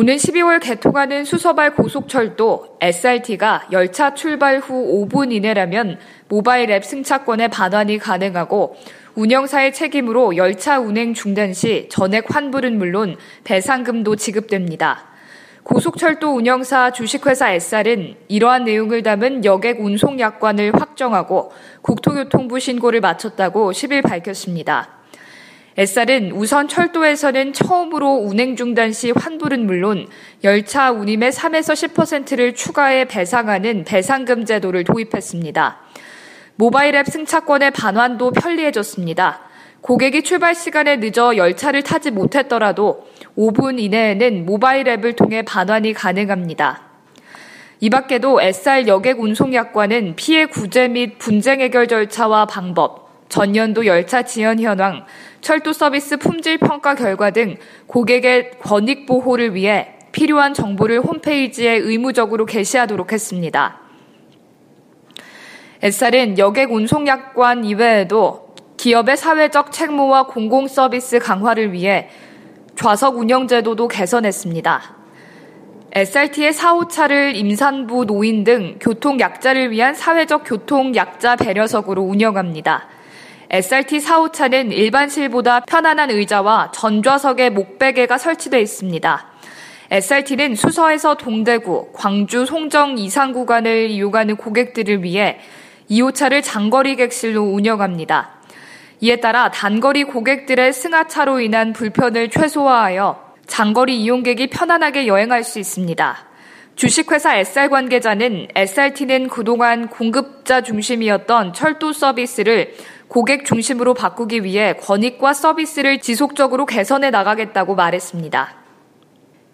오는 12월 개통하는 수서발 고속철도 SRT가 열차 출발 후 5분 이내라면 모바일 앱 승차권의 반환이 가능하고 운영사의 책임으로 열차 운행 중단 시 전액 환불은 물론 배상금도 지급됩니다. 고속철도 운영사 주식회사 SR은 이러한 내용을 담은 여객 운송 약관을 확정하고 국토교통부 신고를 마쳤다고 10일 밝혔습니다. SR은 우선 철도에서는 처음으로 운행 중단 시 환불은 물론 열차 운임의 3에서 10%를 추가해 배상하는 배상금 제도를 도입했습니다. 모바일 앱 승차권의 반환도 편리해졌습니다. 고객이 출발 시간에 늦어 열차를 타지 못했더라도 5분 이내에는 모바일 앱을 통해 반환이 가능합니다. 이 밖에도 SR 여객 운송약관은 피해 구제 및 분쟁 해결 절차와 방법, 전년도 열차 지연 현황, 철도 서비스 품질 평가 결과 등 고객의 권익 보호를 위해 필요한 정보를 홈페이지에 의무적으로 게시하도록 했습니다. SR은 여객 운송약관 이외에도 기업의 사회적 책무와 공공 서비스 강화를 위해 좌석 운영 제도도 개선했습니다. SRT의 4호차를 임산부 노인 등 교통 약자를 위한 사회적 교통 약자 배려석으로 운영합니다. SRT 4호차는 일반실보다 편안한 의자와 전좌석에 목베개가 설치되어 있습니다. SRT는 수서에서 동대구, 광주, 송정 이상 구간을 이용하는 고객들을 위해 2호차를 장거리 객실로 운영합니다. 이에 따라 단거리 고객들의 승하차로 인한 불편을 최소화하여 장거리 이용객이 편안하게 여행할 수 있습니다. 주식회사 SR 관계자는 SRT는 그동안 공급자 중심이었던 철도 서비스를 고객 중심으로 바꾸기 위해 권익과 서비스를 지속적으로 개선해 나가겠다고 말했습니다.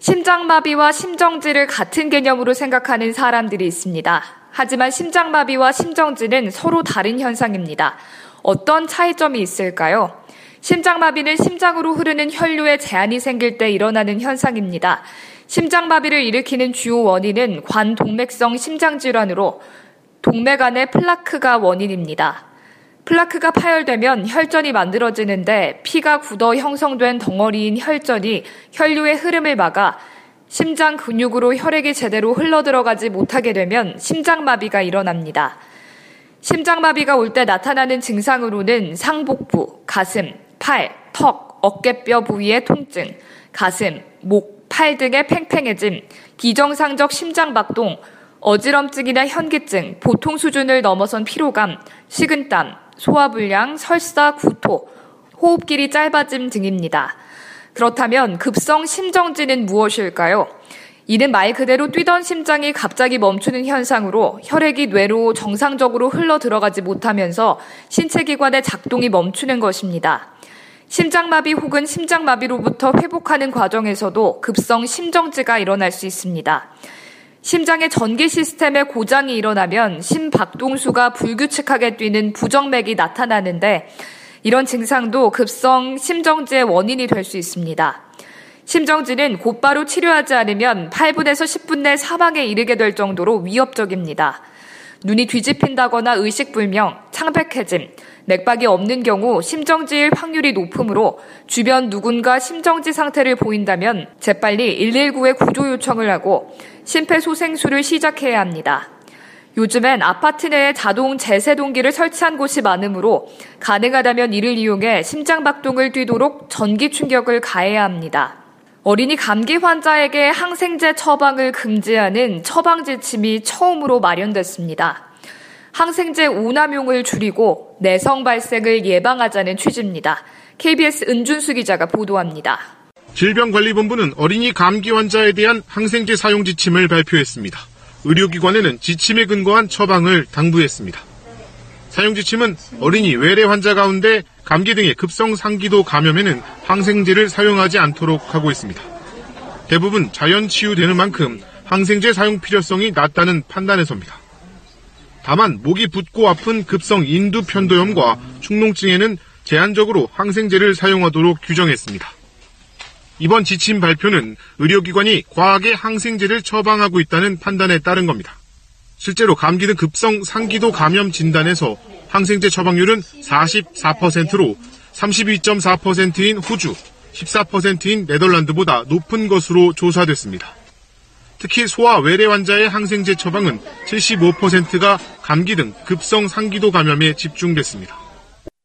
심장마비와 심정지를 같은 개념으로 생각하는 사람들이 있습니다. 하지만 심장마비와 심정지는 서로 다른 현상입니다. 어떤 차이점이 있을까요? 심장마비는 심장으로 흐르는 혈류에 제한이 생길 때 일어나는 현상입니다. 심장마비를 일으키는 주요 원인은 관동맥성 심장질환으로 동맥 안에 플라크가 원인입니다. 플라크가 파열되면 혈전이 만들어지는데 피가 굳어 형성된 덩어리인 혈전이 혈류의 흐름을 막아 심장 근육으로 혈액이 제대로 흘러들어가지 못하게 되면 심장마비가 일어납니다. 심장마비가 올 때 나타나는 증상으로는 상복부, 가슴, 팔, 턱, 어깨뼈 부위의 통증, 가슴, 목, 팔 등의 팽팽해짐, 기정상적 심장박동, 어지럼증이나 현기증, 보통 수준을 넘어선 피로감, 식은땀, 소화불량, 설사, 구토, 호흡길이 짧아짐 등입니다. 그렇다면 급성 심정지는 무엇일까요? 이는 말 그대로 뛰던 심장이 갑자기 멈추는 현상으로 혈액이 뇌로 정상적으로 흘러 들어가지 못하면서 신체 기관의 작동이 멈추는 것입니다. 심장마비 혹은 심장마비로부터 회복하는 과정에서도 급성 심정지가 일어날 수 있습니다. 심장의 전기 시스템에 고장이 일어나면 심박동수가 불규칙하게 뛰는 부정맥이 나타나는데 이런 증상도 급성 심정지의 원인이 될 수 있습니다. 심정지는 곧바로 치료하지 않으면 8분에서 10분 내 사망에 이르게 될 정도로 위협적입니다. 눈이 뒤집힌다거나 의식불명, 창백해짐, 맥박이 없는 경우 심정지일 확률이 높으므로 주변 누군가 심정지 상태를 보인다면 재빨리 119에 구조 요청을 하고 심폐소생술을 시작해야 합니다. 요즘엔 아파트 내에 자동 제세 동기를 설치한 곳이 많으므로 가능하다면 이를 이용해 심장박동을 뛰도록 전기 충격을 가해야 합니다. 어린이 감기 환자에게 항생제 처방을 금지하는 처방 지침이 처음으로 마련됐습니다. 항생제 오남용을 줄이고 내성 발생을 예방하자는 취지입니다. KBS 은준수 기자가 보도합니다. 질병관리본부는 어린이 감기 환자에 대한 항생제 사용 지침을 발표했습니다. 의료기관에는 지침에 근거한 처방을 당부했습니다. 사용 지침은 어린이 외래 환자 가운데 감기 등의 급성 상기도 감염에는 항생제를 사용하지 않도록 하고 있습니다. 대부분 자연 치유되는 만큼 항생제 사용 필요성이 낮다는 판단에서입니다. 다만 목이 붓고 아픈 급성 인두 편도염과 축농증에는 제한적으로 항생제를 사용하도록 규정했습니다. 이번 지침 발표는 의료기관이 과하게 항생제를 처방하고 있다는 판단에 따른 겁니다. 실제로 감기 등 급성 상기도 감염 진단에서 항생제 처방률은 44%로 32.4%인 호주, 14%인 네덜란드보다 높은 것으로 조사됐습니다. 특히 소아 외래 환자의 항생제 처방은 75%가 감기 등 급성 상기도 감염에 집중됐습니다.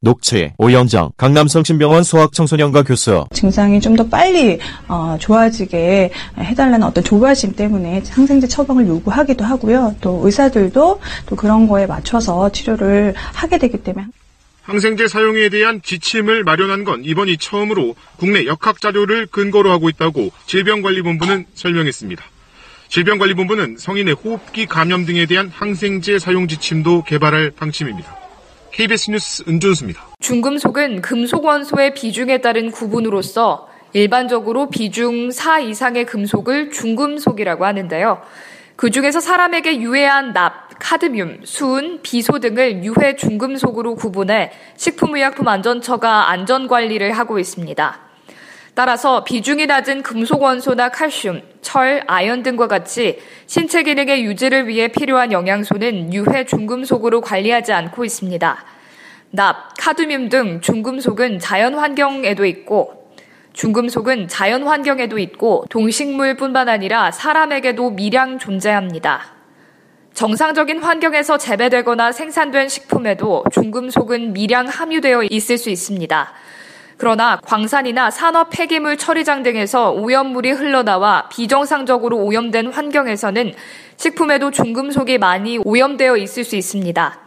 녹취 오영정 강남성심병원 소아청소년과 교수 증상이 좀 더 빨리 어, 좋아지게 해달라는 어떤 조바심 때문에 항생제 처방을 요구하기도 하고요. 또 의사들도 또 그런 거에 맞춰서 치료를 하게 되기 때문에 항생제 사용에 대한 지침을 마련한 건 이번이 처음으로 국내 역학 자료를 근거로 하고 있다고 질병관리본부는 설명했습니다. 질병관리본부는 성인의 호흡기 감염 등에 대한 항생제 사용 지침도 개발할 방침입니다. KBS 뉴스 은준수입니다. 중금속은 금속 원소의 비중에 따른 구분으로서 일반적으로 비중 4 이상의 금속을 중금속이라고 하는데요. 그 중에서 사람에게 유해한 납, 카드뮴, 수은, 비소 등을 유해 중금속으로 구분해 식품의약품안전처가 안전관리를 하고 있습니다. 따라서 비중이 낮은 금속 원소나 칼슘, 철, 아연 등과 같이 신체 기능의 유지를 위해 필요한 영양소는 유해 중금속으로 관리하지 않고 있습니다. 납, 카드뮴 등 중금속은 자연 환경에도 있고 중금속은 자연 환경에도 있고 동식물뿐만 아니라 사람에게도 미량 존재합니다. 정상적인 환경에서 재배되거나 생산된 식품에도 중금속은 미량 함유되어 있을 수 있습니다. 그러나 광산이나 산업 폐기물 처리장 등에서 오염물이 흘러나와 비정상적으로 오염된 환경에서는 식품에도 중금속이 많이 오염되어 있을 수 있습니다.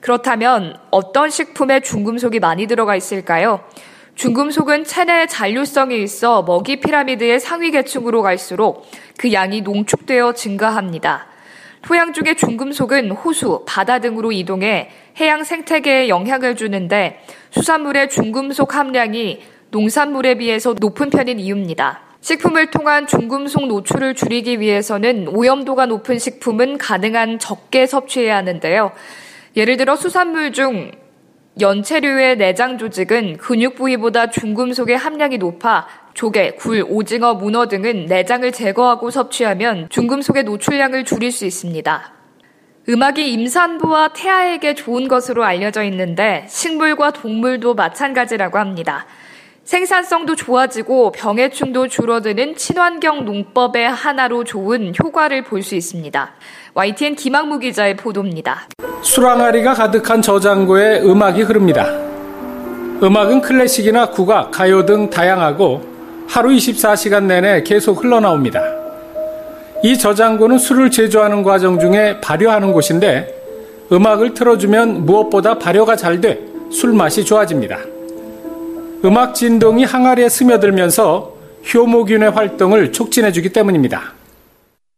그렇다면 어떤 식품에 중금속이 많이 들어가 있을까요? 중금속은 체내에 잔류성이 있어 먹이 피라미드의 상위 계층으로 갈수록 그 양이 농축되어 증가합니다. 토양 중의 중금속은 호수, 바다 등으로 이동해 해양 생태계에 영향을 주는데 수산물의 중금속 함량이 농산물에 비해서 높은 편인 이유입니다. 식품을 통한 중금속 노출을 줄이기 위해서는 오염도가 높은 식품은 가능한 적게 섭취해야 하는데요. 예를 들어 수산물 중 연체류의 내장 조직은 근육 부위보다 중금속의 함량이 높아 조개, 굴, 오징어, 문어 등은 내장을 제거하고 섭취하면 중금 속의 노출량을 줄일 수 있습니다. 음악이 임산부와 태아에게 좋은 것으로 알려져 있는데 식물과 동물도 마찬가지라고 합니다. 생산성도 좋아지고 병해충도 줄어드는 친환경 농법의 하나로 좋은 효과를 볼 수 있습니다. YTN 김학무 기자의 보도입니다. 수랑아리가 가득한 저장고에 음악이 흐릅니다. 음악은 클래식이나 국악, 가요 등 다양하고 하루 24시간 내내 계속 흘러나옵니다. 이 저장고는 술을 제조하는 과정 중에 발효하는 곳인데 음악을 틀어주면 무엇보다 발효가 잘 돼 술 맛이 좋아집니다. 음악 진동이 항아리에 스며들면서 효모균의 활동을 촉진해주기 때문입니다.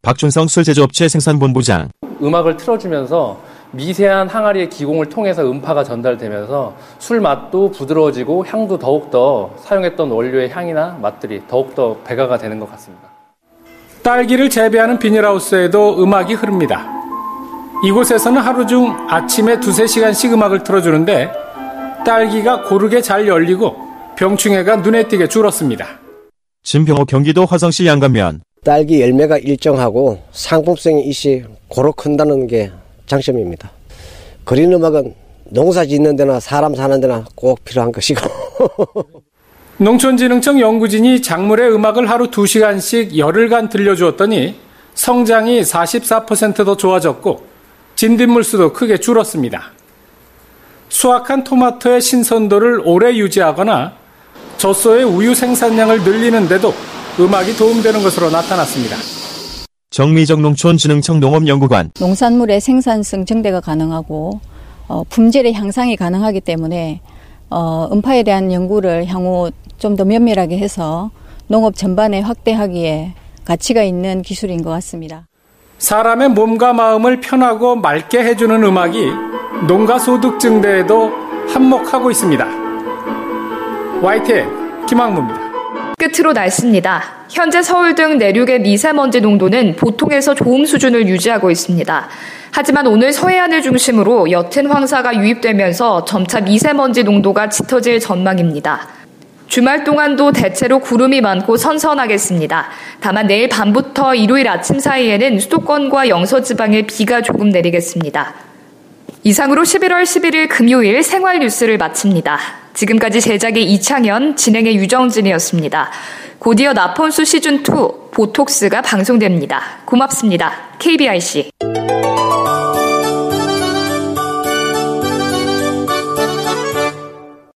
박준성 술제조업체 생산본부장 음악을 틀어주면서 미세한 항아리의 기공을 통해서 음파가 전달되면서 술 맛도 부드러워지고 향도 더욱더 사용했던 원료의 향이나 맛들이 더욱더 배가가 되는 것 같습니다. 딸기를 재배하는 비닐하우스에도 음악이 흐릅니다. 이곳에서는 하루 중 아침에 두세 시간씩 음악을 틀어주는데 딸기가 고르게 잘 열리고 병충해가 눈에 띄게 줄었습니다. 진병호 경기도 화성시 양감면 딸기 열매가 일정하고 상품성이 있이 고로 큰다는 게 장점입니다. 그린 음악은 농사 짓는 데나 사람 사는 데나 꼭 필요한 것이고. 농촌진흥청 연구진이 작물의 음악을 하루 2시간씩 열흘간 들려주었더니 성장이 44%더 좋아졌고 진딧물 수도 크게 줄었습니다. 수확한 토마토의 신선도를 오래 유지하거나 젖소의 우유 생산량을 늘리는데도 음악이 도움되는 것으로 나타났습니다. 정미정 농촌진흥청 농업연구관 농산물의 생산성 증대가 가능하고 어, 품질의 향상이 가능하기 때문에 어, 음파에 대한 연구를 향후 좀 더 면밀하게 해서 농업 전반에 확대하기에 가치가 있는 기술인 것 같습니다. 사람의 몸과 마음을 편하고 맑게 해주는 음악이 농가 소득 증대에도 한몫하고 있습니다. YTN 김학무입니다. 끝으로 날씨입니다. 현재 서울 등 내륙의 미세먼지 농도는 보통에서 좋음 수준을 유지하고 있습니다. 하지만 오늘 서해안을 중심으로 옅은 황사가 유입되면서 점차 미세먼지 농도가 짙어질 전망입니다. 주말 동안도 대체로 구름이 많고 선선하겠습니다. 다만 내일 밤부터 일요일 아침 사이에는 수도권과 영서 지방에 비가 조금 내리겠습니다. 이상으로 11월 11일 금요일 생활 뉴스를 마칩니다. 지금까지 제작의 이창현, 진행의 유정진이었습니다. 곧이어 나폰수 시즌2 보톡스가 방송됩니다. 고맙습니다. KBIC.